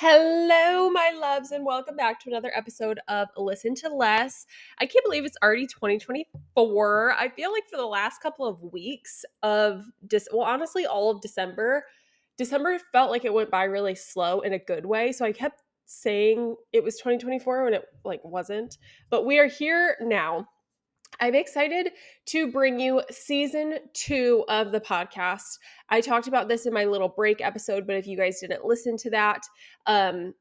Hello, my loves, and welcome back to another episode of Listen to Less. I can't believe it's already 2024. I feel like for the last couple of weeks of dis- well, honestly, all of December, December felt like it went by really slow in a good way. So I kept saying it was 2024 when it like wasn't. But we are here now. I'm excited to bring you season two of the podcast. I talked about this in my little break episode, but if you guys didn't listen to that, um,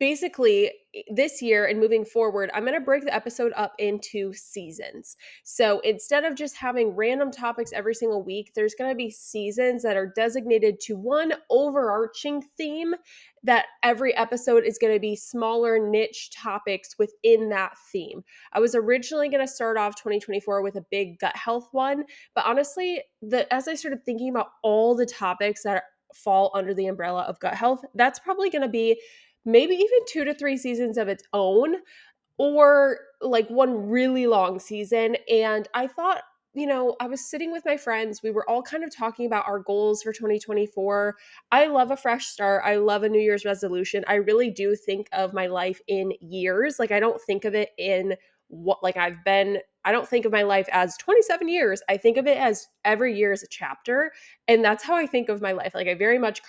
basically this year and moving forward, I'm going to break the episode up into seasons. So instead of just having random topics every single week, there's going to be seasons that are designated to one overarching theme that every episode is going to be smaller niche topics within that theme. I was originally going to start off 2024 with a big gut health one, but honestly, the as I started thinking about all the topics that fall under the umbrella of gut health, that's probably going to be maybe even two to three seasons of its own or like one really long season. And I thought, you know, I was sitting with my friends. We were all kind of talking about our goals for 2024. I love a fresh start. I love a New Year's resolution. I really do think of my life in years. Like, I don't think of it in what, like, I've been, I don't think of my life as 27 years. I think of it as every year is a chapter. And that's how I think of my life. Like, I very much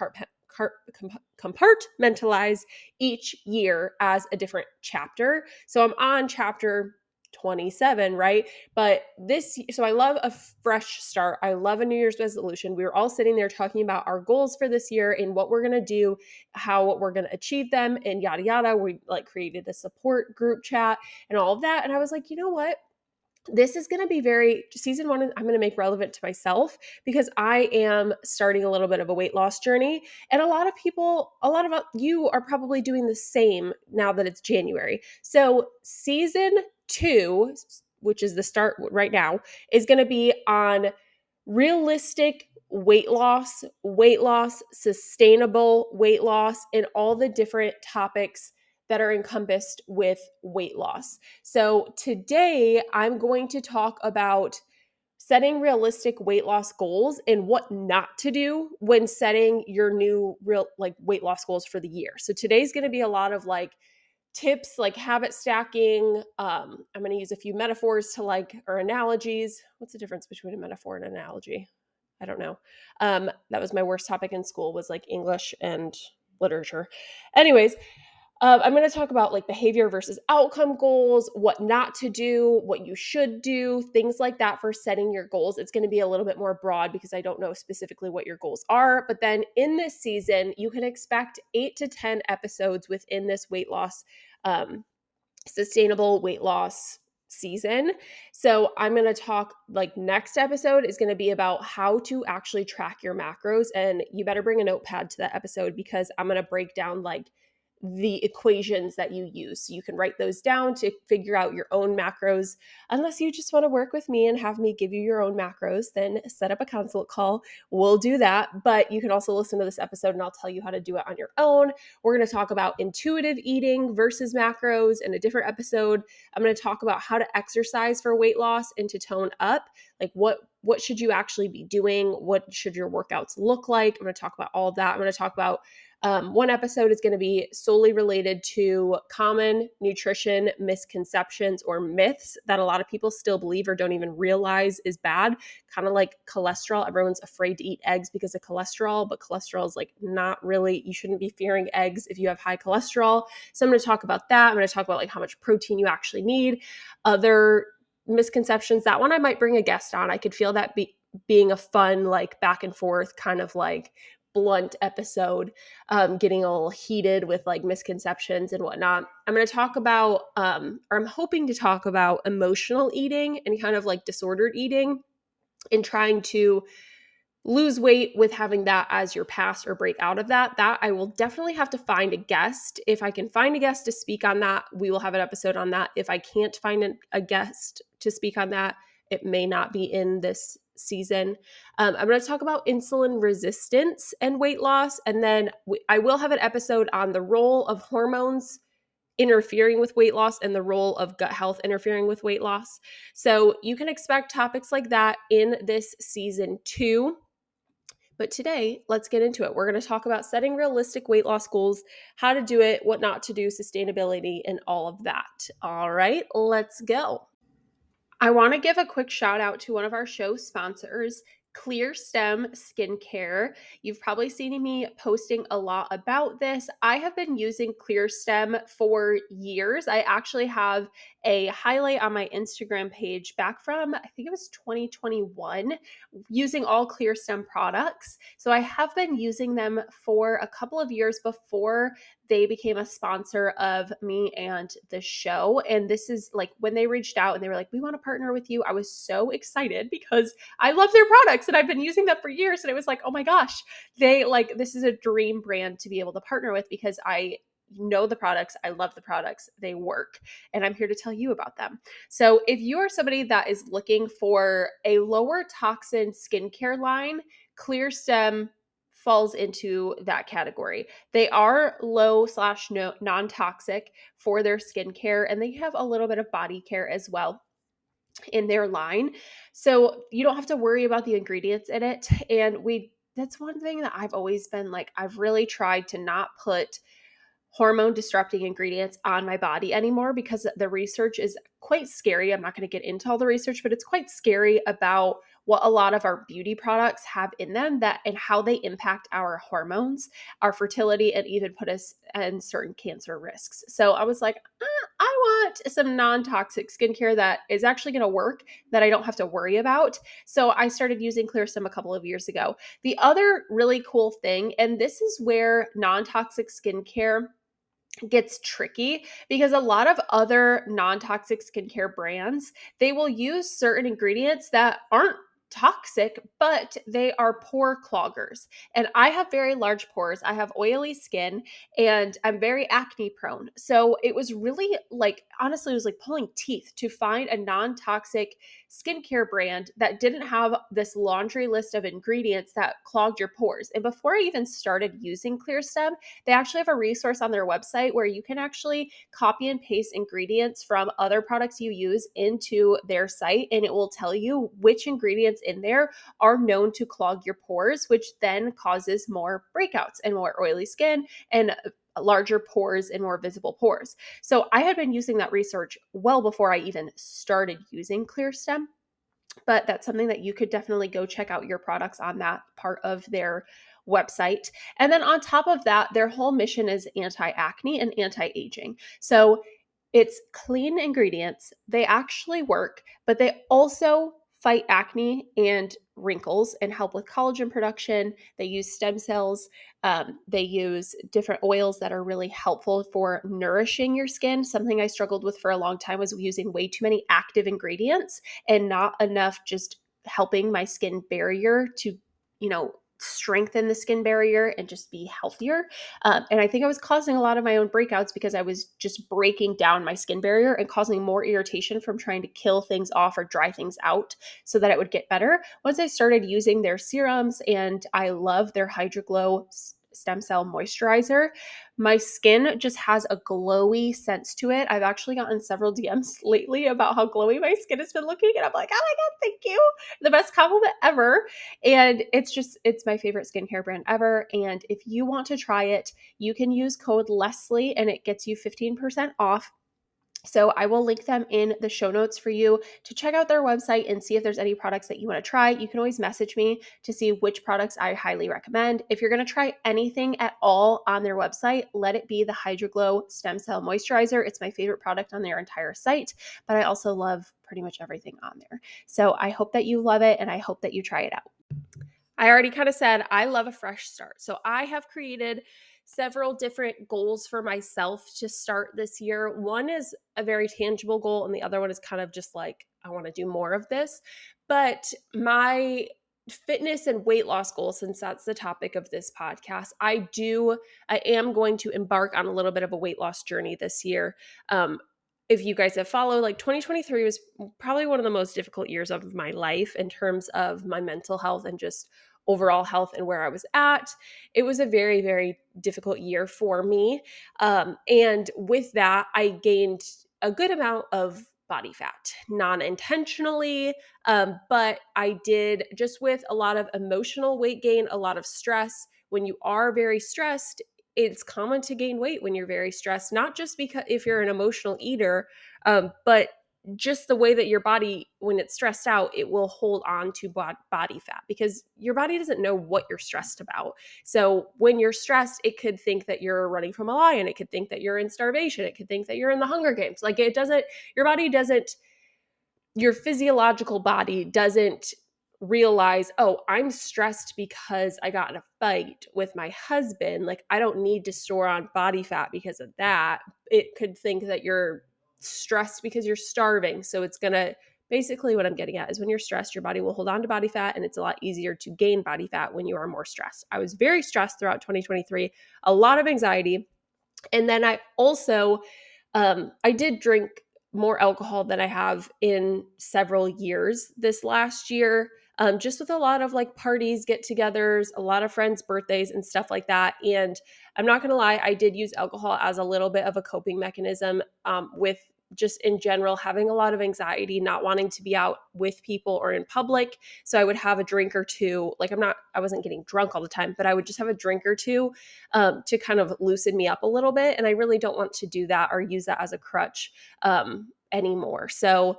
compartmentalize each year as a different chapter. So I'm on chapter 27, right? But this, so I love a fresh start. I love a New Year's resolution. We were all sitting there talking about our goals for this year and what we're going to do, how we're going to achieve them, and yada, yada. We like created a support group chat and all of that. And I was like, you know what? This is going to be very season one i'm going to make relevant to myself because i am starting a little bit of a weight loss journey and a lot of people a lot of uh, you are probably doing the same now that it's january. So season two which is the start right now is going to be on realistic weight loss weight loss sustainable weight loss and all the different topics that are encompassed with weight loss. So, today I'm going to talk about setting realistic weight loss goals and what not to do when setting your new real like weight loss goals for the year. So, today's going to be a lot of like tips like habit stacking. Um, I'm going to use a few metaphors to like or analogies. What's the difference between a metaphor and an analogy? I don't know. Um, that was my worst topic in school was like English and literature. Anyways, uh, I'm going to talk about like behavior versus outcome goals, what not to do, what you should do, things like that for setting your goals. It's going to be a little bit more broad because I don't know specifically what your goals are. But then in this season, you can expect eight to 10 episodes within this weight loss, um, sustainable weight loss season. So I'm going to talk like next episode is going to be about how to actually track your macros and you better bring a notepad to that episode because I'm going to break down like the equations that you use. So you can write those down to figure out your own macros. Unless you just want to work with me and have me give you your own macros, then set up a consult call. We'll do that. But you can also listen to this episode and I'll tell you how to do it on your own. We're going to talk about intuitive eating versus macros in a different episode. I'm going to talk about how to exercise for weight loss and to tone up. Like what what should you actually be doing? What should your workouts look like? I'm going to talk about all that. I'm going to talk about um, one episode is going to be solely related to common nutrition misconceptions or myths that a lot of people still believe or don't even realize is bad. Kind of like cholesterol. Everyone's afraid to eat eggs because of cholesterol, but cholesterol is like not really, you shouldn't be fearing eggs if you have high cholesterol. So I'm going to talk about that. I'm going to talk about like how much protein you actually need. Other misconceptions, that one I might bring a guest on. I could feel that be being a fun like back and forth kind of like blunt episode, um, getting a little heated with like misconceptions and whatnot. I'm going to talk about, um, or I'm hoping to talk about emotional eating and kind of like disordered eating and trying to lose weight with having that as your past or break out of that. That i will definitely have to find a guest. If i can find a guest to speak on that we will have an episode on that. If i can't find a guest to speak on that it may not be in this season. Um, I'm going to talk about insulin resistance and weight loss. And then we, I will have an episode on the role of hormones interfering with weight loss and the role of gut health interfering with weight loss. So you can expect topics like that in this season two. But today, let's get into it. We're going to talk about setting realistic weight loss goals, how to do it, what not to do, sustainability, and all of that. All right, let's go. I want to give a quick shout out to one of our show sponsors, ClearStem Skincare. You've probably seen me posting a lot about this. I have been using ClearStem for years. I actually have a highlight on my Instagram page back from, I think it was 2021, using all ClearStem products. So I have been using them for a couple of years before they became a sponsor of me and the show. And this is like when they reached out and they were like, we want to partner with you. I was so excited because I love their products and I've been using them for years. And it was like, oh my gosh, they like, this is a dream brand to be able to partner with because I know the products. I love the products. They work. And I'm here to tell you about them. So, if you are somebody that is looking for a lower toxin skincare line, ClearStem falls into that category. They are low slash no non toxic for their skincare, and they have a little bit of body care as well in their line. So you don't have to worry about the ingredients in it. And we that's one thing that I've always been like, I've really tried to not put hormone disrupting ingredients on my body anymore because the research is quite scary. I'm not going to get into all the research, but it's quite scary about what a lot of our beauty products have in them that and how they impact our hormones, our fertility, and even put us in certain cancer risks. So I was like, ah, I want some non toxic skincare that is actually going to work that I don't have to worry about. So I started using ClearStem a couple of years ago. The other really cool thing, and this is where non toxic skincare gets tricky because a lot of other non-toxic skincare brands they will use certain ingredients that aren't toxic, but they are pore cloggers. And I have very large pores. I have oily skin and I'm very acne prone. So it was really like, honestly, it was like pulling teeth to find a non toxic skincare brand that didn't have this laundry list of ingredients that clogged your pores. And before I even started using ClearStem, they actually have a resource on their website where you can actually copy and paste ingredients from other products you use into their site and it will tell you which ingredients ingredients in there are known to clog your pores, which then causes more breakouts and more oily skin and uh, larger pores and more visible pores. So I had been using that research well before I even started using ClearStem. But that's something that you could definitely go check out your products on that part of their website. And then on top of that, their whole mission is anti acne and anti aging. So it's clean ingredients. They actually work, but they also fight acne and wrinkles and help with collagen production. They use stem cells. Um, they use different oils that are really helpful for nourishing your skin. Something I struggled with for a long time was using way too many active ingredients and not enough just helping my skin barrier to, you know, strengthen the skin barrier and just be healthier. Um, and I think I was causing a lot of my own breakouts because I was just breaking down my skin barrier and causing more irritation from trying to kill things off or dry things out so that it would get better. Once I started using their serums and I love their Hydraglow stem cell moisturizer. My skin just has a glowy sense to it. I've actually gotten several DMs lately about how glowy my skin has been looking, and I'm like, oh my God, thank you. The best compliment ever. And it's just, it's my favorite skincare brand ever. And if you want to try it, you can use code Leslie and it gets you 15% off so I will link them in the show notes for you to check out their website and see if there's any products that you want to try. You can always message me to see which products I highly recommend. If you're going to try anything at all on their website, let it be the Hydraglow Stem Cell Moisturizer. It's my favorite product on their entire site, but I also love pretty much everything on there. So I hope that you love it and I hope that you try it out. I already kind of said I love a fresh start. So I have created several different goals for myself to start this year. One is a very tangible goal, and the other one is kind of just like, I want to do more of this. But my fitness and weight loss goal since that's the topic of this podcast i do i am going to embark on a little bit of a weight loss journey this year um, if you guys have followed like 2023 was probably one of the most difficult years of my life in terms of my mental health and just overall health and where I was at. It was a very, very difficult year for me. Um, and with that, I gained a good amount of body fat, non intentionally, um, but I did just with a lot of emotional weight gain, a lot of stress. When you are very stressed, it's common to gain weight when you're very stressed, not just because if you're an emotional eater, um, but just the way that your body when it's stressed out it will hold on to body fat because your body doesn't know what you're stressed about so when you're stressed it could think that you're running from a lion it could think that you're in starvation it could think that you're in the hunger games like it doesn't your body doesn't your physiological body doesn't realize, oh, I'm stressed because I got in a fight with my husband. Like, I don't need to store on body fat because of that. It could think that you're stressed because you're starving. So it's going to basically what I'm getting at is when you're stressed, your body will hold on to body fat and it's a lot easier to gain body fat when you are more stressed. I was very stressed throughout 2023, a lot of anxiety. And then I also um I did drink more alcohol than I have in several years this last year. Um, just with a lot of like parties, get togethers, a lot of friends' birthdays, and stuff like that. And I'm not gonna lie, I did use alcohol as a little bit of a coping mechanism um, with just in general having a lot of anxiety, not wanting to be out with people or in public. So I would have a drink or two. Like I'm not, I wasn't getting drunk all the time, but I would just have a drink or two um, to kind of loosen me up a little bit. And I really don't want to do that or use that as a crutch um, anymore. So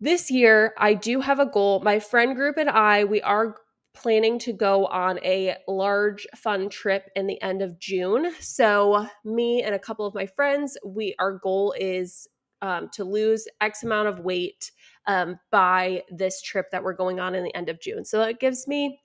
this year, I do have a goal. My friend group and I, we are planning to go on a large fun trip in the end of June. So, me and a couple of my friends, we our goal is um, to lose X amount of weight um, by this trip that we're going on in the end of June. So it gives me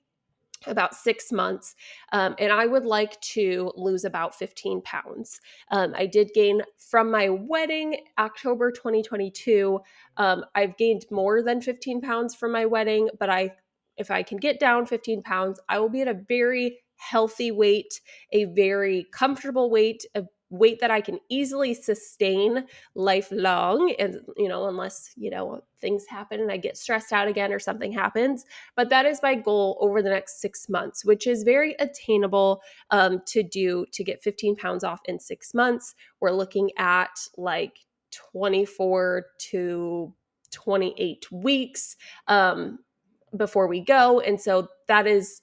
about six months, um, and I would like to lose about 15 pounds. Um, I did gain from my wedding, October 2022. Um, I've gained more than 15 pounds from my wedding, but I, if I can get down 15 pounds, I will be at a very healthy weight, a very comfortable weight, a weight that I can easily sustain lifelong and you know unless you know things happen and I get stressed out again or something happens. But that is my goal over the next 6 months which is very attainable um, to do to get 15 pounds off in 6 months. We're looking at like 24 to 28 weeks um, before we go. And so that is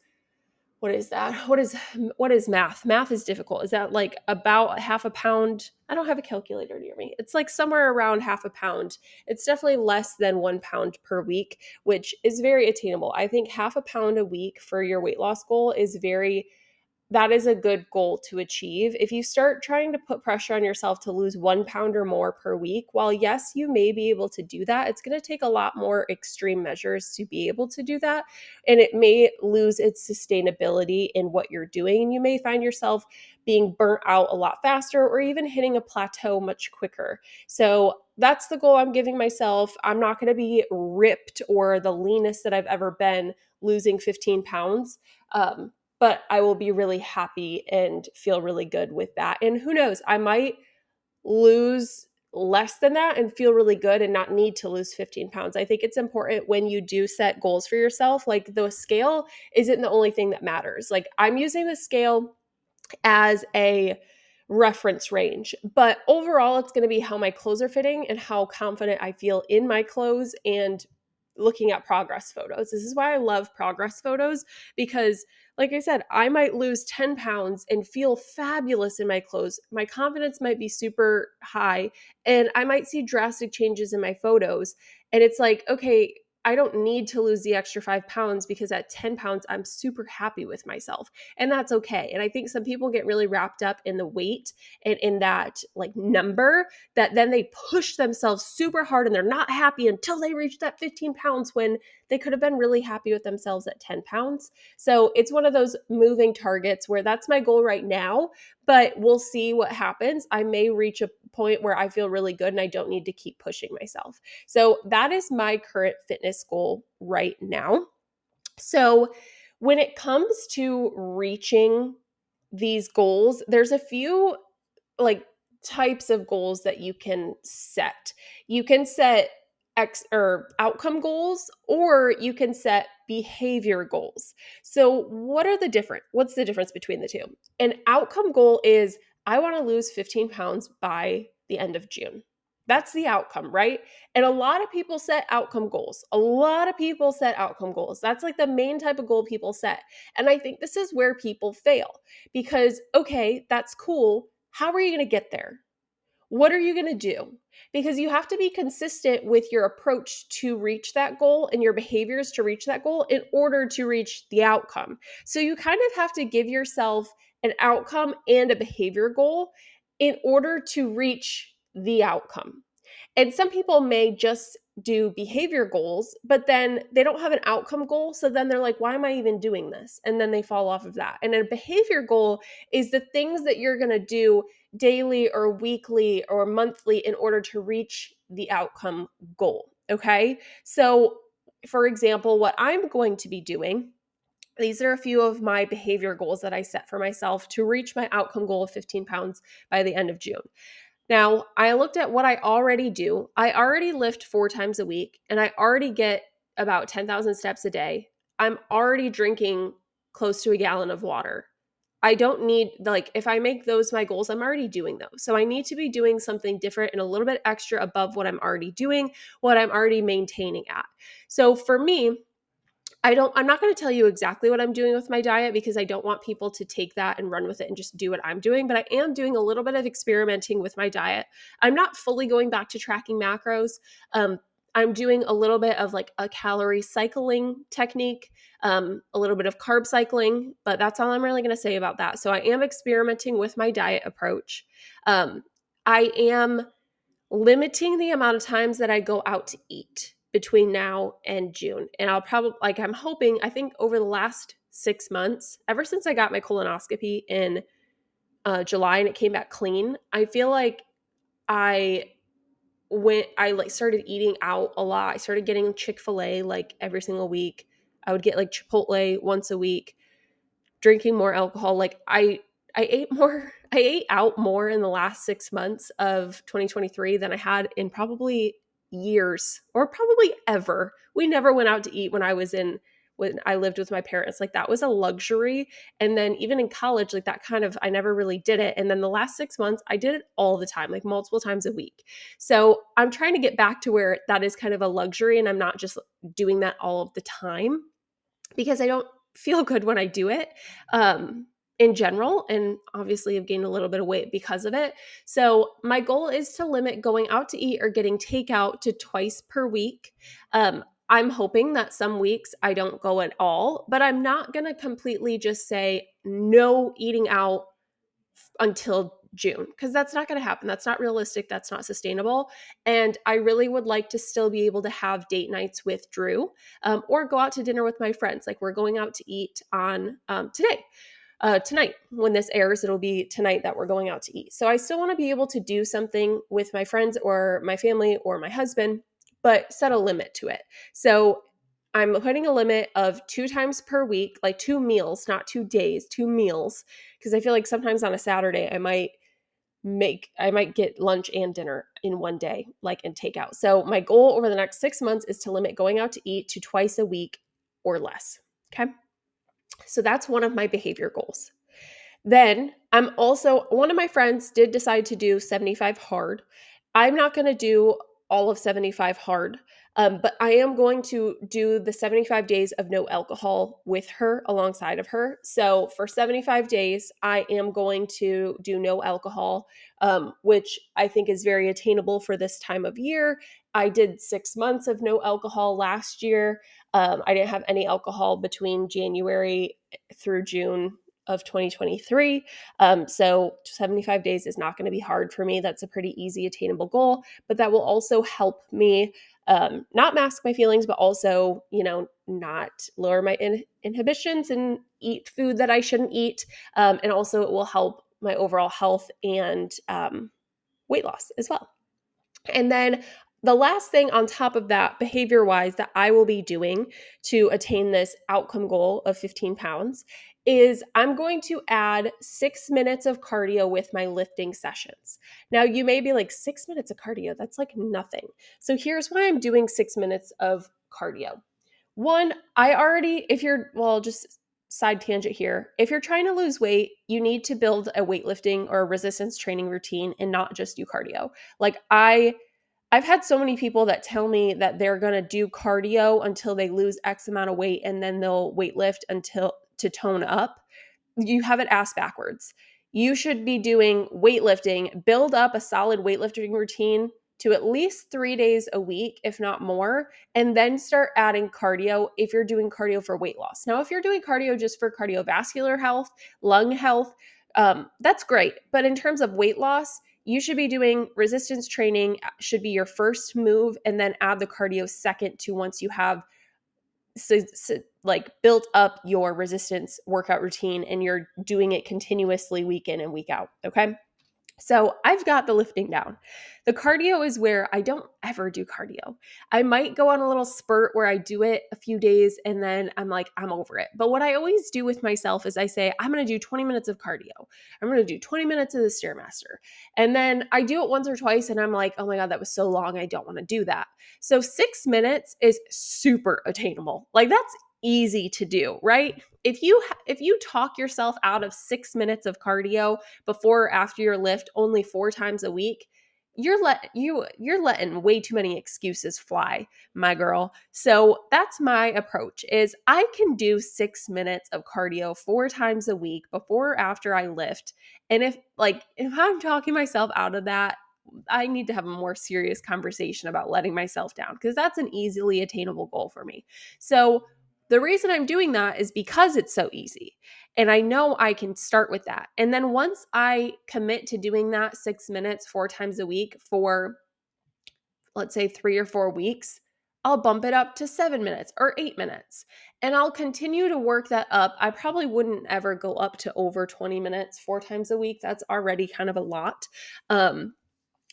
what is that? What is what is math? Math is difficult. Is that like about half a pound? I don't have a calculator near me. It's like somewhere around half a pound. It's definitely less than one pound per week which is very attainable. I think half a pound a week for your weight loss goal is very that is a good goal to achieve. If you start trying to put pressure on yourself to lose one pound or more per week, while yes, you may be able to do that, it's going to take a lot more extreme measures to be able to do that. And it may lose its sustainability in what you're doing. And you may find yourself being burnt out a lot faster or even hitting a plateau much quicker. So that's the goal I'm giving myself. I'm not going to be ripped or the leanest that I've ever been losing 15 pounds. Um, but I will be really happy and feel really good with that. And who knows, I might lose less than that and feel really good and not need to lose 15 pounds. I think it's important when you do set goals for yourself, like the scale isn't the only thing that matters. Like I'm using the scale as a reference range, but overall, it's going to be how my clothes are fitting and how confident I feel in my clothes and looking at progress photos. This is why I love progress photos because like I said, I might lose 10 pounds and feel fabulous in my clothes. My confidence might be super high, and I might see drastic changes in my photos. And it's like, okay, I don't need to lose the extra five pounds because at 10 pounds, I'm super happy with myself. And that's okay. And I think some people get really wrapped up in the weight and in that like number that then they push themselves super hard and they're not happy until they reach that 15 pounds when they could have been really happy with themselves at 10 pounds. So it's one of those moving targets where that's my goal right now, but we'll see what happens. I may reach a point where I feel really good and I don't need to keep pushing myself. So that is my current fitness goal right now. So when it comes to reaching these goals, there's a few like types of goals that you can set. You can set ex or outcome goals or you can set behavior goals. So what are the different what's the difference between the two? An outcome goal is I want to lose 15 pounds by the end of June. That's the outcome, right? And a lot of people set outcome goals. A lot of people set outcome goals. That's like the main type of goal people set. And I think this is where people fail because, okay, that's cool. How are you going to get there? What are you going to do? Because you have to be consistent with your approach to reach that goal and your behaviors to reach that goal in order to reach the outcome. So you kind of have to give yourself an outcome and a behavior goal in order to reach the outcome. And some people may just do behavior goals, but then they don't have an outcome goal. So then they're like, why am I even doing this? And then they fall off of that. And a behavior goal is the things that you're going to do daily or weekly or monthly in order to reach the outcome goal. Okay. So, for example, what I'm going to be doing these are a few of my behavior goals that I set for myself to reach my outcome goal of 15 pounds by the end of June. Now, I looked at what I already do. I already lift four times a week and I already get about 10,000 steps a day. I'm already drinking close to a gallon of water. I don't need, like, if I make those my goals, I'm already doing those. So I need to be doing something different and a little bit extra above what I'm already doing, what I'm already maintaining at. So for me, I don't I'm not going to tell you exactly what I'm doing with my diet because I don't want people to take that and run with it and just do what I'm doing, but I am doing a little bit of experimenting with my diet. I'm not fully going back to tracking macros. Um, I'm doing a little bit of like a calorie cycling technique, um, a little bit of carb cycling, but that's all I'm really going to say about that. So I am experimenting with my diet approach. Um, I am limiting the amount of times that I go out to eat between now and June. And I'll probably, like, I'm hoping, I think over the last six months, ever since I got my colonoscopy in uh, July and it came back clean, I feel like I went, I like started eating out a lot. I started getting Chick fil A like every single week. I would get like Chipotle once a week, drinking more alcohol. Like, I, I ate more, I ate out more in the last six months of 2023 than I had in probably years or probably ever. We never went out to eat when I was in when I lived with my parents. Like that was a luxury. And then even in college, like that kind of I never really did it. And then the last 6 months I did it all the time, like multiple times a week. So, I'm trying to get back to where that is kind of a luxury and I'm not just doing that all of the time because I don't feel good when I do it. Um in general and obviously have gained a little bit of weight because of it. So my goal is to limit going out to eat or getting takeout to twice per week. Um, I'm hoping that some weeks I don't go at all, but I'm not going to completely just say no eating out until June because that's not going to happen. That's not realistic. That's not sustainable. And I really would like to still be able to have date nights with Drew um, or go out to dinner with my friends. Like we're going out to eat on um, today uh, tonight. When this airs, it'll be tonight that we're going out to eat. So I still want to be able to do something with my friends or my family or my husband, but set a limit to it. So I'm putting a limit of two times per week, like two meals, not two days, two meals. Because I feel like sometimes on a Saturday, I might make I might get lunch and dinner in one day, like in takeout. So my goal over the next six months is to limit going out to eat to twice a week or less. Okay. So that's one of my behavior goals. Then I'm also, one of my friends did decide to do 75 hard. I'm not going to do all of 75 hard, um, but I am going to do the 75 days of no alcohol with her alongside of her. So for 75 days, I am going to do no alcohol, um, which I think is very attainable for this time of year. I did six months of no alcohol last year. Um, I didn't have any alcohol between January through June of 2023. Um, so 75 days is not going to be hard for me. That's a pretty easy, attainable goal, but that will also help me um, not mask my feelings, but also, you know, not lower my in- inhibitions and eat food that I shouldn't eat. Um, and also, it will help my overall health and um, weight loss as well. And then the last thing on top of that, behavior wise, that I will be doing to attain this outcome goal of 15 pounds is I'm going to add six minutes of cardio with my lifting sessions. Now, you may be like, six minutes of cardio, that's like nothing. So, here's why I'm doing six minutes of cardio. One, I already, if you're, well, just side tangent here. If you're trying to lose weight, you need to build a weightlifting or a resistance training routine and not just do cardio. Like, I, I've had so many people that tell me that they're going to do cardio until they lose X amount of weight and then they'll weight lift until to tone up. You have it asked backwards. You should be doing weightlifting, build up a solid weightlifting routine to at least three days a week, if not more, and then start adding cardio if you're doing cardio for weight loss. Now, if you're doing cardio just for cardiovascular health, lung health, um, that's great. But in terms of weight loss, you should be doing resistance training uh, should be your first move and then add the cardio second to once you have so, so, like built up your resistance workout routine and you're doing it continuously week in and week out okay so I've got the lifting down. The cardio is where I don't ever do cardio. I might go on a little spurt where I do it a few days and then I'm like, I'm over it. But what I always do with myself is I say, I'm going to do 20 minutes of cardio. I'm going to do 20 minutes of the Stairmaster. And then I do it once or twice and I'm like, oh my God, that was so long. I don't want to do that. So six minutes is super attainable. Like that's easy to do, right? If you if you talk yourself out of 6 minutes of cardio before or after your lift only 4 times a week, you're let you you're letting way too many excuses fly, my girl. So that's my approach is I can do 6 minutes of cardio 4 times a week before or after I lift. And if like if I'm talking myself out of that, I need to have a more serious conversation about letting myself down because that's an easily attainable goal for me. So the reason I'm doing that is because it's so easy. And I know I can start with that. And then once I commit to doing that six minutes, four times a week for, let's say, three or four weeks, I'll bump it up to seven minutes or eight minutes. And I'll continue to work that up. I probably wouldn't ever go up to over 20 minutes four times a week. That's already kind of a lot. Um,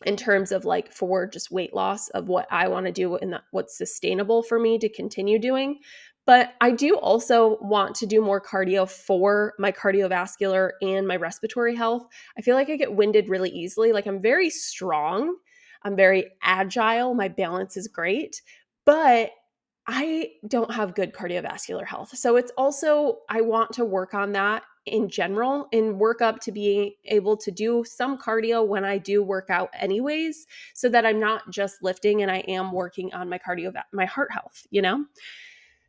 in terms of like for just weight loss of what I want to do and what's sustainable for me to continue doing. But I do also want to do more cardio for my cardiovascular and my respiratory health. I feel like I get winded really easily. Like I'm very strong, I'm very agile, my balance is great, but I don't have good cardiovascular health. So it's also, I want to work on that in general and work up to being able to do some cardio when I do work out anyways so that I'm not just lifting and I am working on my cardio my heart health, you know?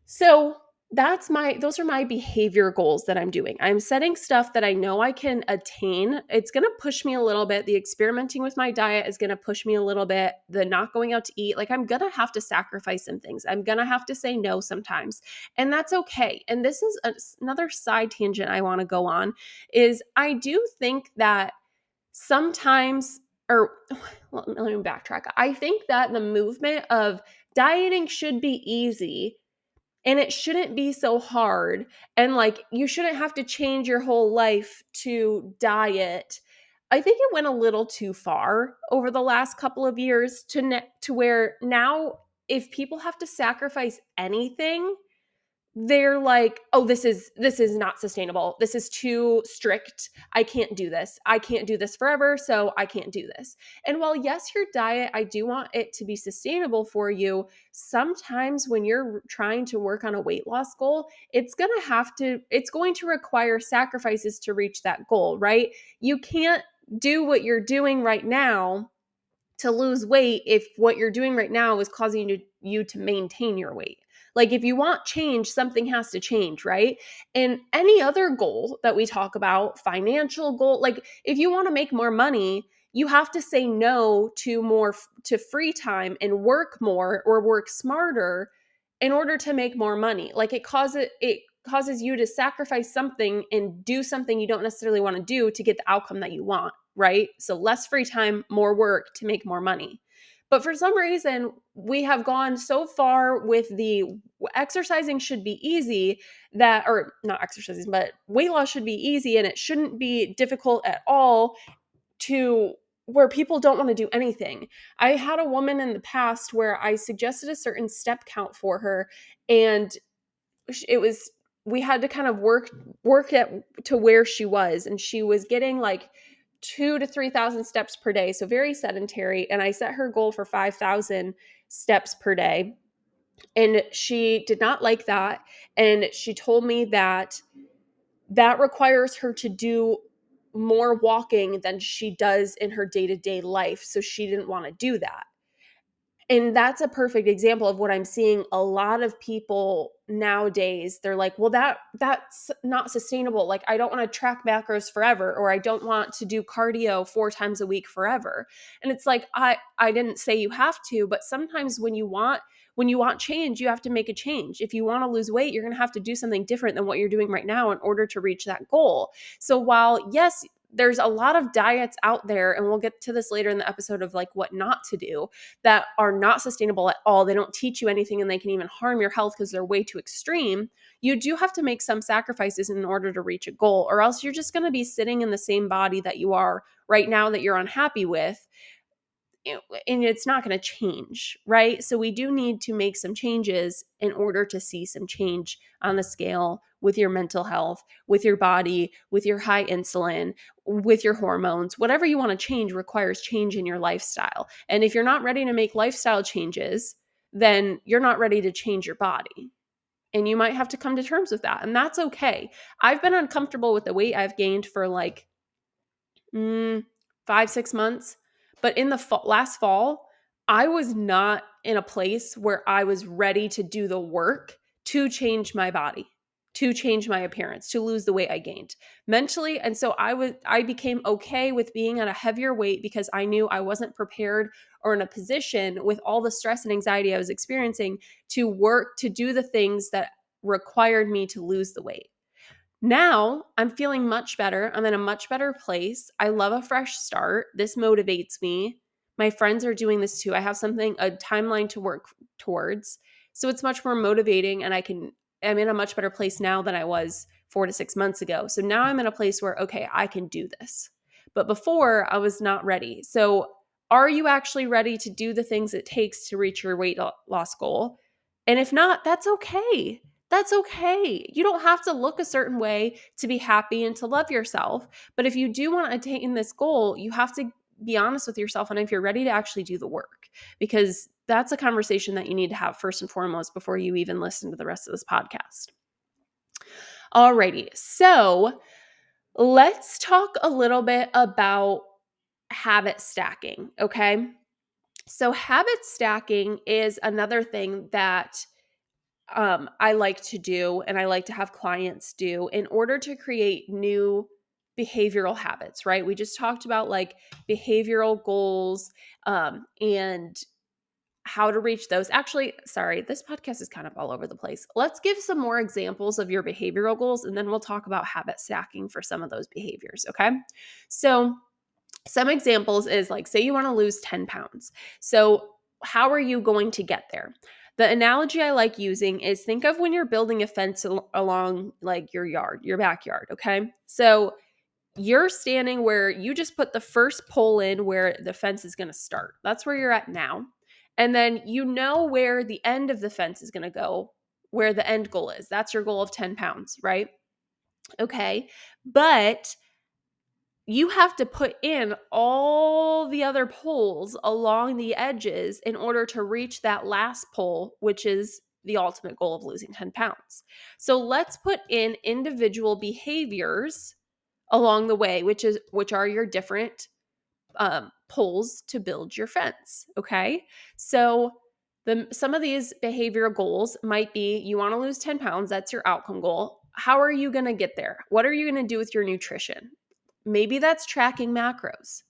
So that's my those are my behavior goals that I'm doing. I'm setting stuff that I know I can attain. It's going to push me a little bit. The experimenting with my diet is going to push me a little bit. The not going out to eat, like I'm going to have to sacrifice some things. I'm going to have to say no sometimes. And that's okay. And this is a, another side tangent I want to go on is I do think that sometimes or let me backtrack. I think that the movement of dieting should be easy and it shouldn't be so hard and like you shouldn't have to change your whole life to diet. I think it went a little too far over the last couple of years to ne- to where now if people have to sacrifice anything they're like oh this is this is not sustainable. This is too strict. I can't do this. I can't do this forever so i can't do this. And while yes your diet i do want it to be sustainable for you sometimes when you're trying to work on a weight loss goal it's going to have to it's going to require sacrifices to reach that goal right? You can't do what you're doing right now to lose weight if what you're doing right now is causing you to, you to maintain your weight like, if you want change, something has to change, right? And any other goal that we talk about, financial goal, like if you want to make more money, you have to say no to more to free time and work more or work smarter in order to make more money. Like it causes it causes you to sacrifice something and do something you don't necessarily want to do to get the outcome that you want, right? So less free time, more work to make more money. But for some reason, we have gone so far with the exercising should be easy that, or not exercising, but weight loss should be easy and it shouldn't be difficult at all to where people don't want to do anything. I had a woman in the past where I suggested a certain step count for her and it was we had to kind of work work it to where she was and she was getting like two to 3,000 steps per day. So very sedentary. And I set her goal for 5,000 steps per day. And she did not like that. And she told me that that requires her to do more walking than she does in her day to day life. So she didn't want to do that. And that's a perfect example of what i'm seeing a lot of people nowadays. They're like well that that's not sustainable. Like i don't want to track macros forever or i don't want to do cardio four times a week forever. And it's like i i didn't say you have to but sometimes when you want when you want change you have to make a change. If you want to lose weight you're going to have to do something different than what you're doing right now in order to reach that goal. So while yes there's a lot of diets out there and we'll get to this later in the episode of like what not to do that are not sustainable at all. They don't teach you anything and they can even harm your health because they're way too extreme. You do have to make some sacrifices in order to reach a goal or else you're just going to be sitting in the same body that you are right now that you're unhappy with and it's not going to change, right? So we do need to make some changes in order to see some change on the scale with your mental health, with your body, with your high insulin, with your hormones. Whatever you want to change requires change in your lifestyle. And if you're not ready to make lifestyle changes, then you're not ready to change your body. And you might have to come to terms with that. And that's okay. I've been uncomfortable with the weight I've gained for like mm, five, six months but in the fall, last fall, I was not in a place where I was ready to do the work to change my body, to change my appearance, to lose the weight I gained mentally. And so I was I became okay with being at a heavier weight because I knew I wasn't prepared or in a position with all the stress and anxiety I was experiencing to work to do the things that required me to lose the weight. Now I'm feeling much better. I'm in a much better place. I love a fresh start. This motivates me. My friends are doing this too. I have something, a timeline to work towards. So it's much more motivating and I can, I'm in a much better place now than I was four to six months ago. So now I'm in a place where, okay, I can do this. But before I was not ready. So are you actually ready to do the things it takes to reach your weight loss goal? And if not, that's okay. That's okay. You don't have to look a certain way to be happy and to love yourself. But if you do want to attain this goal, you have to be honest with yourself and if you're ready to actually do the work, because that's a conversation that you need to have first and foremost before you even listen to the rest of this podcast. Alrighty, so let's talk a little bit about habit stacking, okay? So, habit stacking is another thing that um, I like to do and I like to have clients do in order to create new behavioral habits, right? We just talked about like behavioral goals um, and how to reach those. Actually, sorry, this podcast is kind of all over the place. Let's give some more examples of your behavioral goals and then we'll talk about habit stacking for some of those behaviors, okay? So, some examples is like, say you want to lose 10 pounds. So, how are you going to get there? The analogy I like using is think of when you're building a fence al- along like your yard, your backyard, okay? So you're standing where you just put the first pole in where the fence is going to start. That's where you're at now. And then you know where the end of the fence is going to go, where the end goal is. That's your goal of 10 pounds, right? Okay. But you have to put in all the other poles along the edges in order to reach that last pole, which is the ultimate goal of losing 10 pounds. So let's put in individual behaviors along the way, which is which are your different um, poles to build your fence. Okay, so the some of these behavior goals might be you want to lose 10 pounds. That's your outcome goal. How are you going to get there? What are you going to do with your nutrition? Maybe that's tracking macros.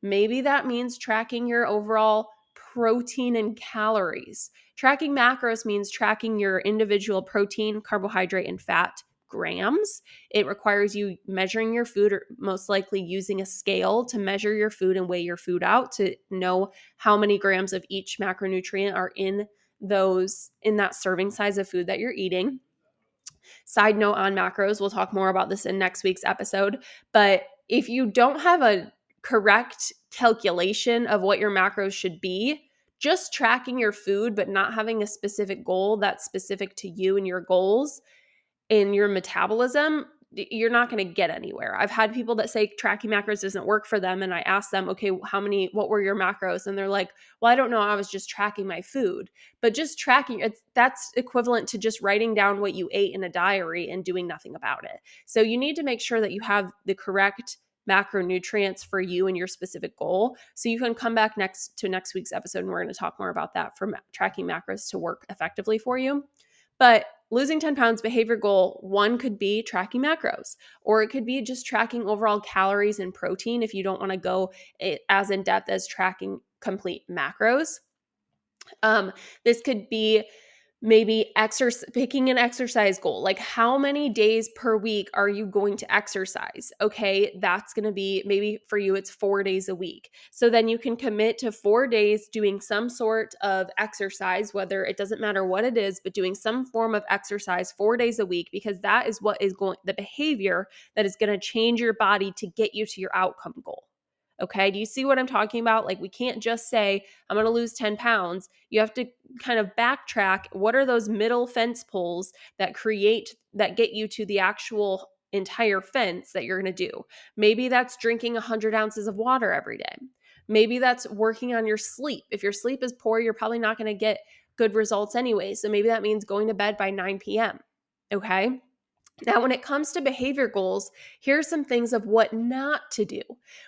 Maybe that means tracking your overall protein and calories. Tracking macros means tracking your individual protein, carbohydrate, and fat grams. It requires you measuring your food, or most likely using a scale to measure your food and weigh your food out to know how many grams of each macronutrient are in those in that serving size of food that you're eating. Side note on macros, we'll talk more about this in next week's episode, but if you don't have a correct calculation of what your macros should be, just tracking your food but not having a specific goal that's specific to you and your goals in your metabolism you're not going to get anywhere. I've had people that say tracking macros doesn't work for them and I ask them, "Okay, how many what were your macros?" and they're like, "Well, I don't know, I was just tracking my food." But just tracking it's that's equivalent to just writing down what you ate in a diary and doing nothing about it. So you need to make sure that you have the correct macronutrients for you and your specific goal. So you can come back next to next week's episode and we're going to talk more about that for ma- tracking macros to work effectively for you. But losing 10 pounds behavior goal one could be tracking macros or it could be just tracking overall calories and protein if you don't want to go as in depth as tracking complete macros. Um, this could be maybe exercise picking an exercise goal like how many days per week are you going to exercise? Okay that's going to be maybe for you it's 4 days a week. So then you can commit to 4 days doing some sort of exercise whether it doesn't matter what it is but doing some form of exercise 4 days a week because that is what is going the behavior that is going to change your body to get you to your outcome goal Okay. Do you see what I'm talking about? Like, we can't just say, I'm going to lose 10 pounds. You have to kind of backtrack. What are those middle fence poles that create, that get you to the actual entire fence that you're going to do? Maybe that's drinking 100 ounces of water every day. Maybe that's working on your sleep. If your sleep is poor, you're probably not going to get good results anyway. So maybe that means going to bed by 9 p.m. Okay. Now, when it comes to behavior goals, here's some things of what not to do.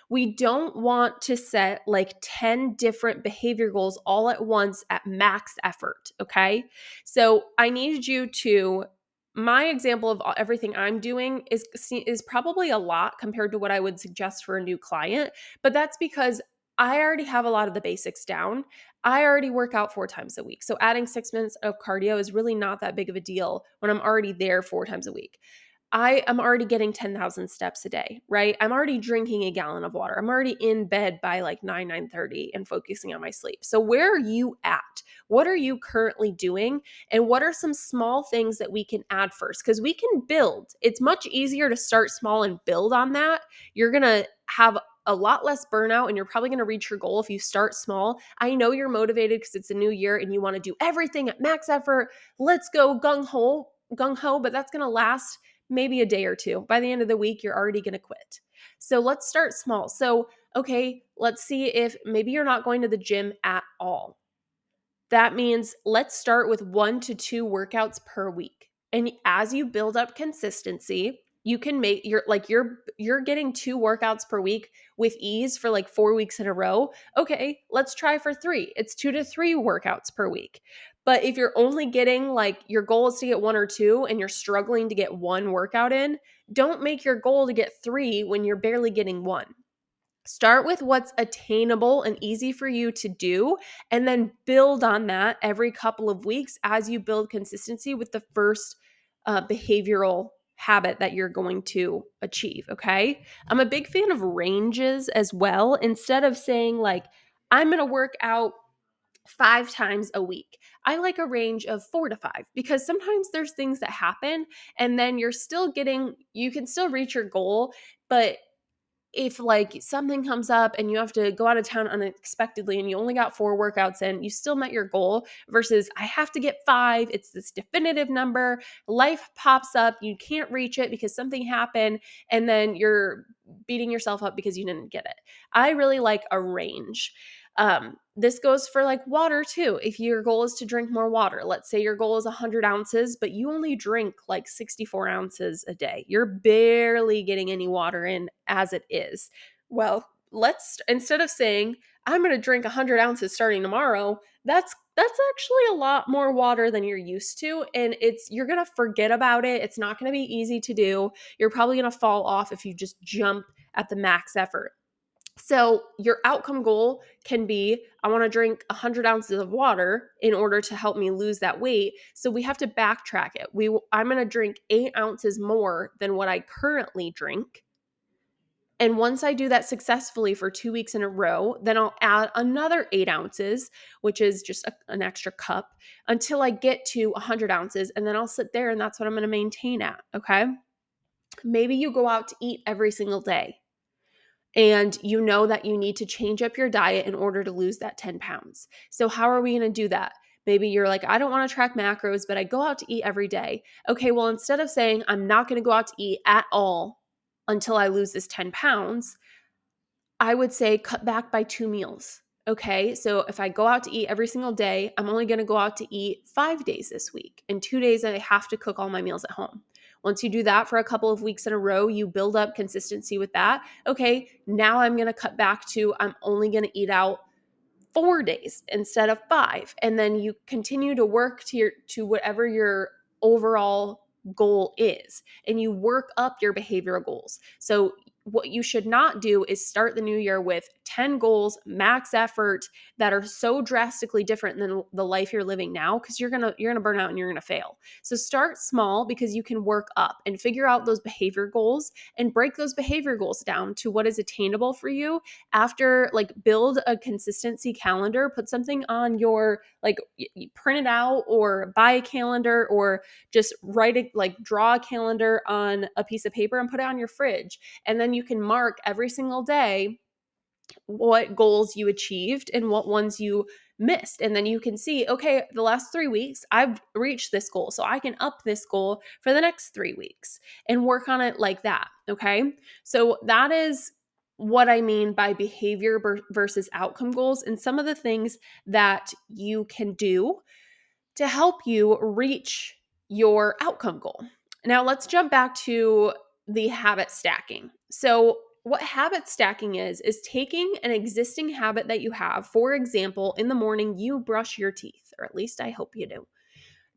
We don't want to set like 10 different behavior goals all at once at max effort. Okay. So I need you to. My example of everything I'm doing is is probably a lot compared to what I would suggest for a new client, but that's because I already have a lot of the basics down. I already work out four times a week. So adding six minutes of cardio is really not that big of a deal when I'm already there four times a week. I am already getting 10,000 steps a day, right? I'm already drinking a gallon of water. I'm already in bed by like 9 9:30 and focusing on my sleep. So where are you at? What are you currently doing? And what are some small things that we can add first cuz we can build. It's much easier to start small and build on that. You're going to have a lot less burnout and you're probably going to reach your goal if you start small. I know you're motivated because it's a new year and you want to do everything at max effort. Let's go gung ho, gung ho, but that's going to last maybe a day or two. By the end of the week, you're already going to quit. So let's start small. So, okay, let's see if maybe you're not going to the gym at all. That means let's start with one to two workouts per week. And as you build up consistency, you can make you're like you're you're getting two workouts per week with ease for like 4 weeks in a row. Okay, let's try for 3. It's 2 to 3 workouts per week. But if you're only getting like your goal is to get one or two and you're struggling to get one workout in, don't make your goal to get 3 when you're barely getting one. Start with what's attainable and easy for you to do, and then build on that every couple of weeks as you build consistency with the first uh, behavioral habit that you're going to achieve. Okay. I'm a big fan of ranges as well. Instead of saying, like, I'm going to work out five times a week. I like a range of four to five because sometimes there's things that happen and then you're still getting, you can still reach your goal, but if like something comes up and you have to go out of town unexpectedly and you only got four workouts in, you still met your goal versus I have to get five. It's this definitive number. Life pops up, you can't reach it because something happened, and then you're beating yourself up because you didn't get it. I really like a range. Um, this goes for like water too. If your goal is to drink more water, let's say your goal is 100 ounces, but you only drink like 64 ounces a day, you're barely getting any water in as it is. Well, let's instead of saying, I'm going to drink 100 ounces starting tomorrow, that's that's actually a lot more water than you're used to and it's you're going to forget about it it's not going to be easy to do you're probably going to fall off if you just jump at the max effort so, your outcome goal can be I want to drink 100 ounces of water in order to help me lose that weight. So, we have to backtrack it. We, I'm going to drink eight ounces more than what I currently drink. And once I do that successfully for two weeks in a row, then I'll add another eight ounces, which is just a, an extra cup, until I get to 100 ounces. And then I'll sit there and that's what I'm going to maintain at. Okay. Maybe you go out to eat every single day and you know that you need to change up your diet in order to lose that 10 pounds. So, how are we going to do that? Maybe you're like, I don't want to track macros, but I go out to eat every day. Okay, well, instead of saying, I'm not going to go out to eat at all until I lose this 10 pounds, I would say cut back by two meals. Okay, so if I go out to eat every single day, I'm only going to go out to eat five days this week. And two days, I have to cook all my meals at home. Once you do that for a couple of weeks in a row, you build up consistency with that. Okay, now I'm going to cut back to I'm only going to eat out four days instead of five. And then you continue to work to your to whatever your overall goal is. And you work up your behavioral goals. So what you should not do is start the new year with 10 goals, max effort that are so drastically different than the life you're living now because you're to you're to burn out and you're to fail. So start small because you can work up and figure out those behavior goals and break those behavior goals down to what is attainable for you after like build a consistency calendar, put something on your like print it out or buy a calendar or just write it like draw a calendar on a piece of paper and put it on your fridge and then you can mark every single day what goals you achieved and what ones you missed. And then you can see, okay, the last three weeks, I've reached this goal. So I can up this goal for the next three weeks and work on it like that. Okay. So that is what I mean by behavior versus outcome goals and some of the things that you can do to help you reach your outcome goal. Now, let's jump back to the habit stacking. So, what habit stacking is, is taking an existing habit that you have. For example, in the morning, you brush your teeth, or at least I hope you do.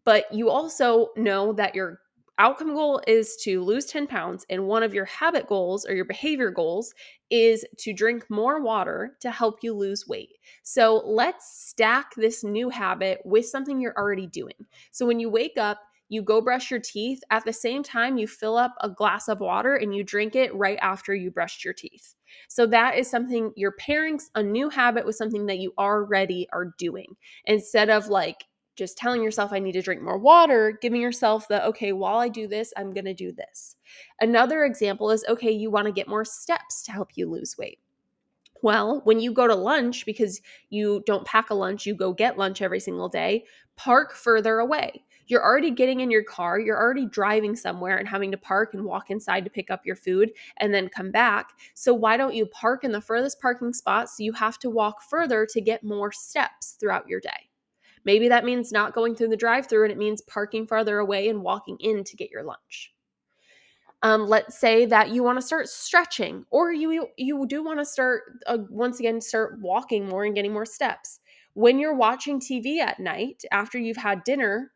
But you also know that your outcome goal is to lose 10 pounds, and one of your habit goals or your behavior goals is to drink more water to help you lose weight. So let's stack this new habit with something you're already doing. So when you wake up, you go brush your teeth. At the same time, you fill up a glass of water and you drink it right after you brushed your teeth. So that is something you're pairing a new habit with something that you already are doing instead of like just telling yourself I need to drink more water, giving yourself the okay, while I do this, I'm going to do this. Another example is okay, you want to get more steps to help you lose weight. Well, when you go to lunch, because you don't pack a lunch, you go get lunch every single day, park further away. You're already getting in your car, you're already driving somewhere and having to park and walk inside to pick up your food and then come back. So, why don't you park in the furthest parking spot so you have to walk further to get more steps throughout your day? Maybe that means not going through the drive through and it means parking farther away and walking in to get your lunch. Um, let's say that you want to start stretching or you you do want to start uh, once again start walking more and getting more steps when you're watching tv at night after you've had dinner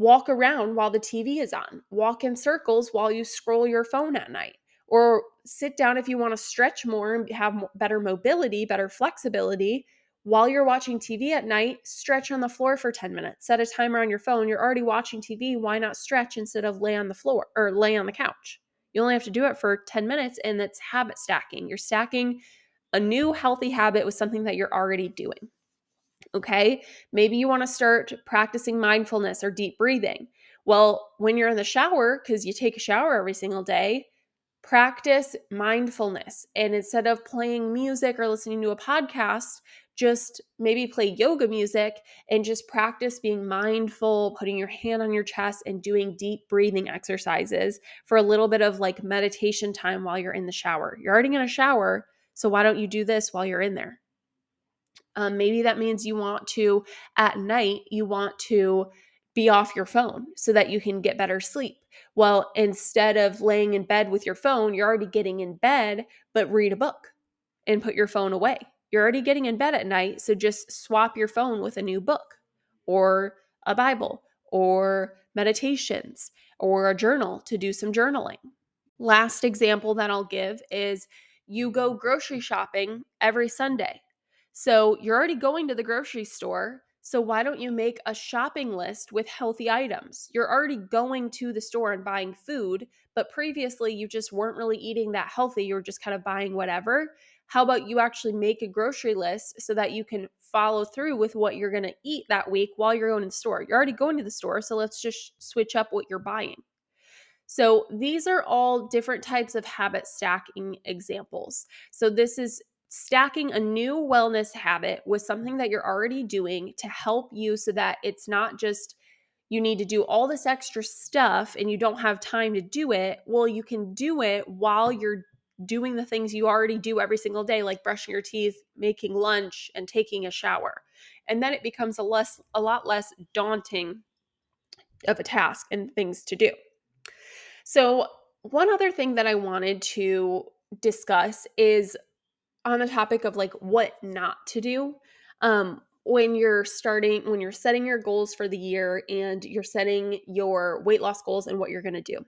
walk around while the tv is on walk in circles while you scroll your phone at night or sit down if you want to stretch more and have better mobility better flexibility while you're watching TV at night, stretch on the floor for 10 minutes. Set a timer on your phone. You're already watching TV. Why not stretch instead of lay on the floor or lay on the couch? You only have to do it for 10 minutes, and it's habit stacking. You're stacking a new healthy habit with something that you're already doing. Okay, maybe you want to start practicing mindfulness or deep breathing. Well, when you're in the shower, because you take a shower every single day, practice mindfulness. And instead of playing music or listening to a podcast, just maybe play yoga music and just practice being mindful, putting your hand on your chest and doing deep breathing exercises for a little bit of like meditation time while you're in the shower. You're already in a shower, so why don't you do this while you're in there? Um, maybe that means you want to, at night, you want to be off your phone so that you can get better sleep. Well, instead of laying in bed with your phone, you're already getting in bed, but read a book and put your phone away you're already getting in bed at night, so just swap your phone with a new book or a Bible or meditations or a journal to do some journaling. Last example that I'll give is you go grocery shopping every Sunday. So you're already going to the grocery store. So why don't you make a shopping list with healthy items? You're already going to the store and buying food, but previously you just weren't really eating that healthy. You were just kind of buying whatever. How about you actually make a grocery list so that you can follow through with what you're going to eat that week while you're going to the store? You're already going to the store, so let's just switch up what you're buying. So, these are all different types of habit stacking examples. So, this is stacking a new wellness habit with something that you're already doing to help you so that it's not just you need to do all this extra stuff and you don't have time to do it. Well, you can do it while you're doing the things you already do every single day like brushing your teeth making lunch and taking a shower and then it becomes a less a lot less daunting of a task and things to do So, one other thing that I wanted to discuss is on the topic of like what not to do. Um, when you're starting, when you're setting your goals for the year and you're setting your weight loss goals and what you're going to do.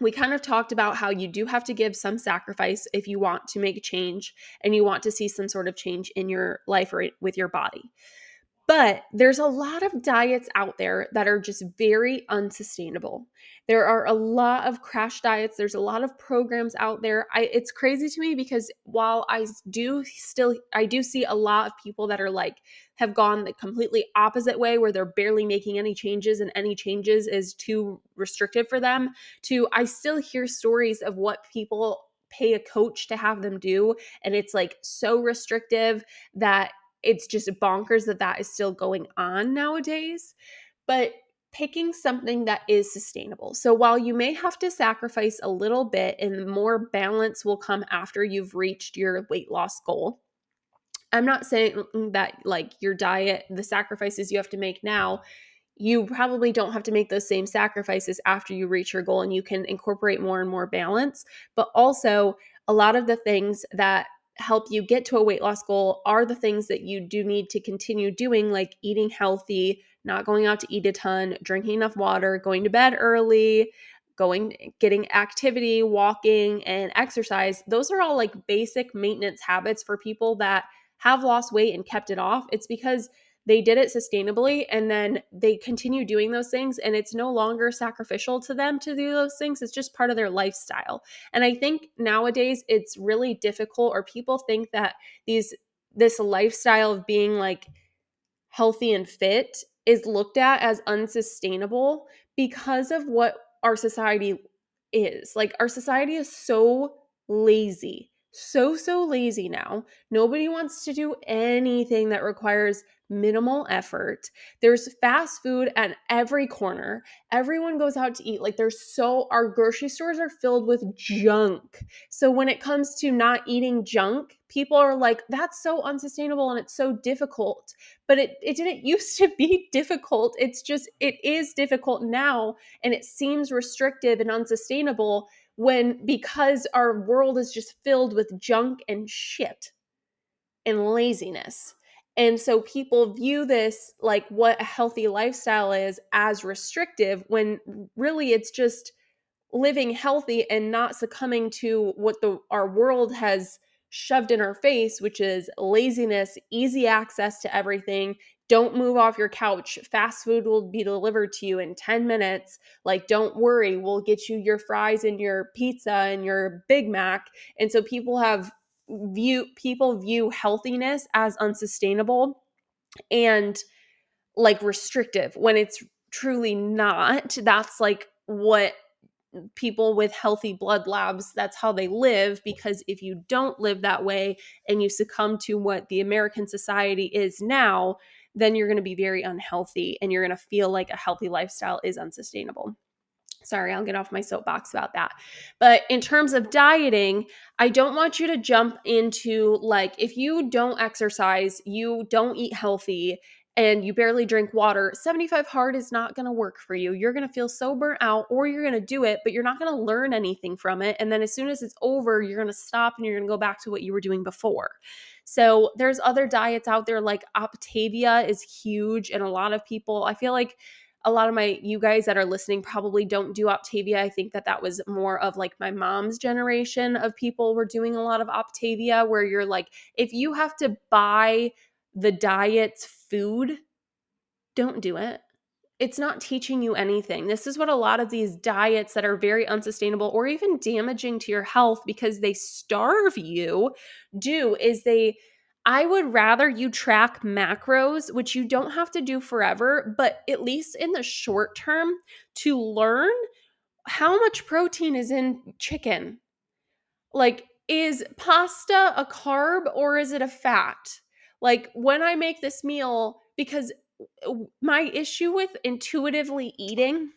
We kind of talked about how you do have to give some sacrifice if you want to make change and you want to see some sort of change in your life or with your body. But there's a lot of diets out there that are just very unsustainable. There are a lot of crash diets. There's a lot of programs out there. I, it's crazy to me because while I do still, I do see a lot of people that are like, have gone the completely opposite way where they're barely making any changes and any changes is too restrictive for them to I still hear stories of what people pay a coach to have them do and it's like so restrictive that it's just bonkers that that is still going on nowadays. But picking something that is sustainable. So while you may have to sacrifice a little bit and more balance will come after you've reached your weight loss goal. I'm not saying that like your diet, the sacrifices you have to make now, you probably don't have to make those same sacrifices after you reach your goal and you can incorporate more and more balance. But also, a lot of the things that help you get to a weight loss goal are the things that you do need to continue doing, like eating healthy, not going out to eat a ton, drinking enough water, going to bed early, going getting activity, walking and exercise. Those are all like basic maintenance habits for people that have lost weight and kept it off. It's because they did it sustainably and then they continue doing those things and it's no longer sacrificial to them to do those things it's just part of their lifestyle. And i think nowadays it's really difficult or people think that these this lifestyle of being like healthy and fit is looked at as unsustainable because of what our society is. Like our society is so lazy so so lazy now nobody wants to do anything that requires minimal effort. There's fast food at every corner. Everyone goes out to eat. Like there's so our grocery stores are filled with junk. So when it comes to not eating junk, people are like that's so unsustainable and it's so difficult. But it it didn't used to be difficult. It's just it is difficult now and it seems restrictive and unsustainable when because our world is just filled with junk and shit and laziness. And so people view this like what a healthy lifestyle is as restrictive when really it's just living healthy and not succumbing to what the our world has shoved in our face, which is laziness, easy access to everything. Don't move off your couch. Fast food will be delivered to you in 10 minutes. Like, don't worry, we'll get you your fries and your pizza and your Big Mac. And so people have view people view healthiness as unsustainable and like restrictive when it's truly not that's like what people with healthy blood labs that's how they live because if you don't live that way and you succumb to what the american society is now then you're going to be very unhealthy and you're going to feel like a healthy lifestyle is unsustainable Sorry, I'll get off my soapbox about that. But in terms of dieting, I don't want you to jump into like if you don't exercise, you don't eat healthy, and you barely drink water, 75 hard is not going to work for you. You're going to feel so burnt out, or you're going to do it, but you're not going to learn anything from it. And then as soon as it's over, you're going to stop and you're going to go back to what you were doing before. So there's other diets out there like Optavia is huge, and a lot of people, I feel like a lot of my you guys that are listening probably don't do Optavia. I think that that was more of like my mom's generation of people were doing a lot of Optavia where you're like if you have to buy the diet's food, don't do it. It's not teaching you anything. This is what a lot of these diets that are very unsustainable or even damaging to your health because they starve you do is they I would rather you track macros, which you don't have to do forever, but at least in the short term to learn how much protein is in chicken. Like, is pasta a carb or is it a fat? Like, when I make this meal, because my issue with intuitively eating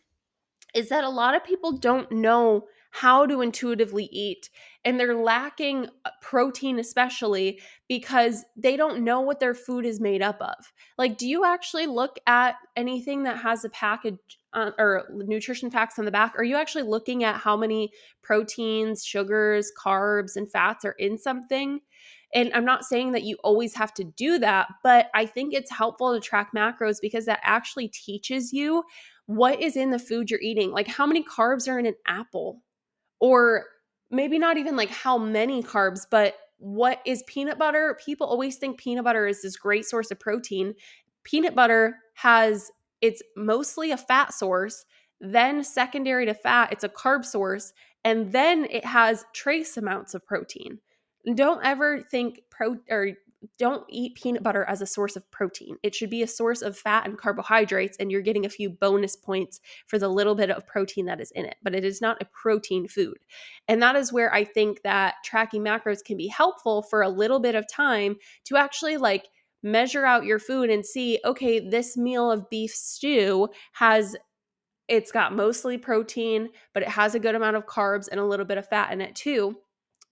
is that a lot of people don't know how to intuitively eat and they're lacking uh, protein especially because they don't know what their food is made up of. Like do you actually look at anything that has a package uh, or nutrition facts on the back? Are you actually looking at how many proteins sugars carbs and fats are in something and I'm not saying that you always have to do that, but I think it's helpful to track macros because that actually teaches you what is in the food you're eating. Like how many carbs are in an apple? Or maybe not even like how many carbs, but what is peanut butter? People always think peanut butter is this great source of protein. Peanut butter has it's mostly a fat source, then secondary to fat, it's a carb source, and then it has trace amounts of protein. Don't ever think pro or don't eat peanut butter as a source of protein. It should be a source of fat and carbohydrates, and you're getting a few bonus points for the little bit of protein that is in it. But it is not a protein food. And that is where I think that tracking macros can be helpful for a little bit of time to actually like measure out your food and see, okay, this meal of beef stew has it's got mostly protein, but it has a good amount of carbs and a little bit of fat in it too.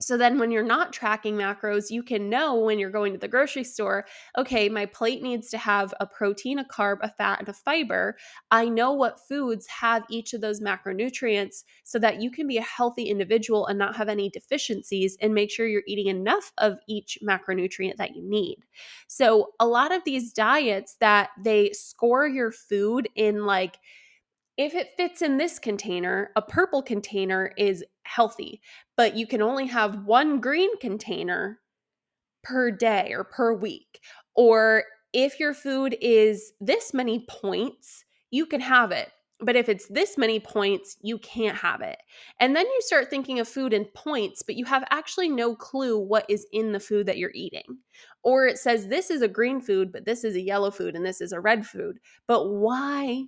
So then, when you're not tracking macros, you can know when you're going to the grocery store, okay, my plate needs to have a protein, a carb, a fat, and a fiber. I know what foods have each of those macronutrients so that you can be a healthy individual and not have any deficiencies and make sure you're eating enough of each macronutrient that you need. So, a lot of these diets that they score your food in like, if it fits in this container, a purple container is healthy, but you can only have one green container per day or per week. Or if your food is this many points, you can have it. But if it's this many points, you can't have it. And then you start thinking of food in points, but you have actually no clue what is in the food that you're eating. Or it says this is a green food, but this is a yellow food and this is a red food. But why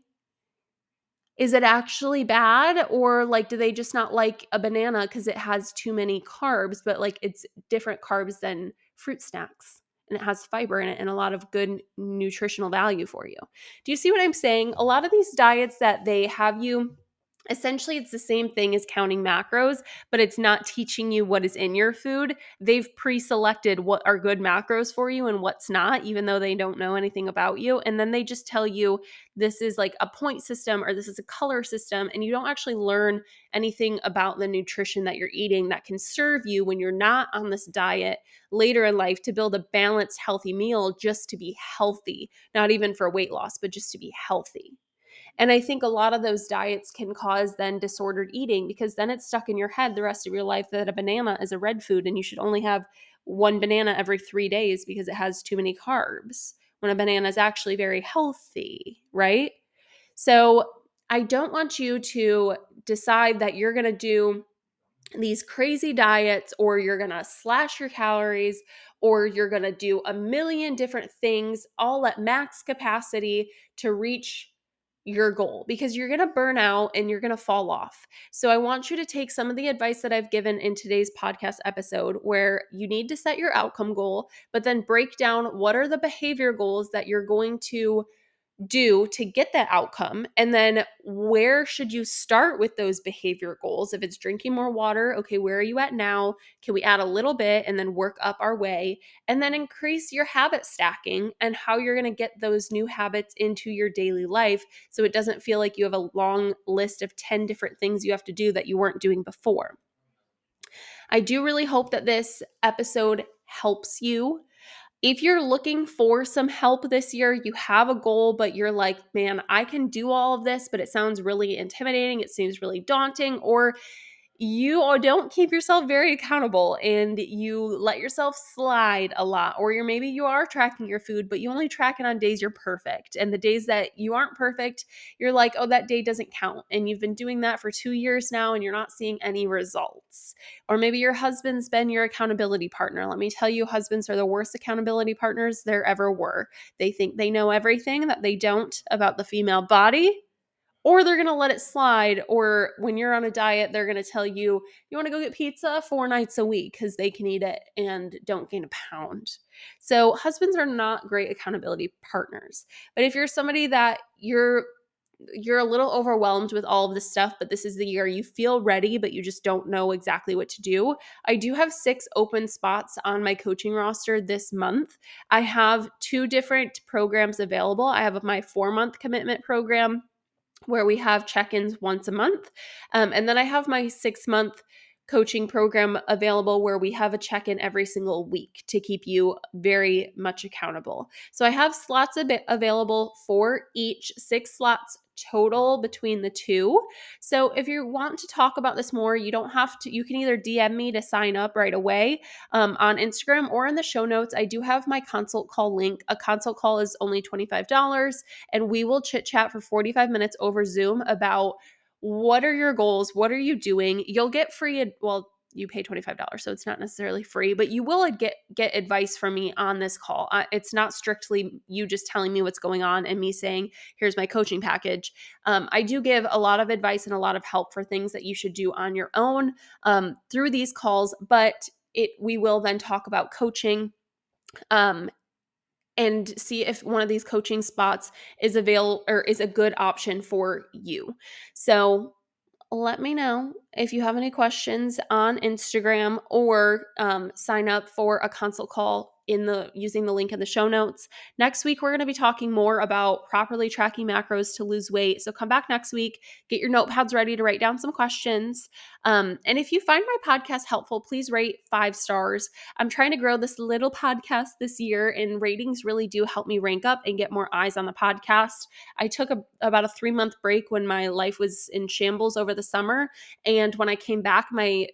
is it actually bad or like do they just not like a banana because it has too many carbs but like it's different carbs than fruit snacks and it has fiber in it and a lot of good nutritional value for you. Do you see what i'm saying? A lot of these diets that they have you Essentially, it's the same thing as counting macros, but it's not teaching you what is in your food. They've pre selected what are good macros for you and what's not, even though they don't know anything about you. And then they just tell you this is like a point system or this is a color system. And you don't actually learn anything about the nutrition that you're eating that can serve you when you're not on this diet later in life to build a balanced, healthy meal just to be healthy, not even for weight loss, but just to be healthy. And I think a lot of those diets can cause then disordered eating because then it's stuck in your head the rest of your life that a banana is a red food and you should only have one banana every three days because it has too many carbs when a banana is actually very healthy, right? So I don't want you to decide that you're going to do these crazy diets or you're going to slash your calories or you're going to do a million different things all at max capacity to reach your goal because you're going to burn out and you're going to fall off. So, I want you to take some of the advice that I've given in today's podcast episode where you need to set your outcome goal, but then break down what are the behavior goals that you're going to do to get that outcome and then where should you start with those behavior goals? If it's drinking more water okay where are you at now? Can we add a little bit and then work up our way? And then increase your habit stacking and how you're going to get those new habits into your daily life so it doesn't feel like you have a long list of 10 different things you have to do that you weren't doing before. I do really hope that this episode helps you if you're looking for some help this year, you have a goal, but you're like, man, I can do all of this, but it sounds really intimidating. It seems really daunting. Or you don't keep yourself very accountable and you let yourself slide a lot or you're maybe you are tracking your food but you only track it on days you're perfect and the days that you aren't perfect you're like oh that day doesn't count and you've been doing that for 2 years now and you're not seeing any results. Or maybe your husband's been your accountability partner. Let me tell you husbands are the worst accountability partners there ever were. They think they know everything that they don't about the female body or they're going to let it slide or when you're on a diet they're going to tell you you want to go get pizza four nights a week because they can eat it and don't gain a pound so husbands are not great accountability partners but if you're somebody that you're you're a little overwhelmed with all of this stuff, but this is the year you feel ready, but you just don't know exactly what to do. I do have six open spots on my coaching roster this month. I have two different programs available. I have my four month commitment program where we have check ins once a month. Um, and then I have my six month coaching program available where we have a check in every single week to keep you very much accountable. So I have slots a bit available for each, six slots total between the two. So if you want to talk about this more, you don't have to, you can either DM me to sign up right away um, on Instagram or in the show notes. I do have my consult call link. A consult call is only $25, and we will chit chat for 45 minutes over Zoom about what are your goals? What are you doing? You'll get free, well, you pay $25 so it's not necessarily free but you will get get advice from me on this call uh, it's not strictly you just telling me what's going on and me saying here's my coaching package um, i do give a lot of advice and a lot of help for things that you should do on your own um, through these calls but it we will then talk about coaching um, and see if one of these coaching spots is available or is a good option for you. So let me know if you have any questions on Instagram or um, sign up for a consult call in the using the link in the show notes. Next week we're going to be talking more about properly tracking macros to lose weight. So come back next week, get your notepads ready to write down some questions. Um, and if you find my podcast helpful, please rate five stars. I'm trying to grow this little podcast this year, and ratings really do help me rank up and get more eyes on the podcast. I took a, about a three month break when my life was in shambles over the summer, and when I came back, my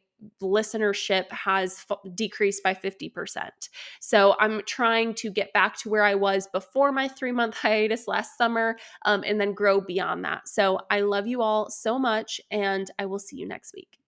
listenership has f- decreased by 50%. So I'm trying to get back to where I was before my three month hiatus last summer um, and then grow beyond that. So I love you all so much, and I will see you next week.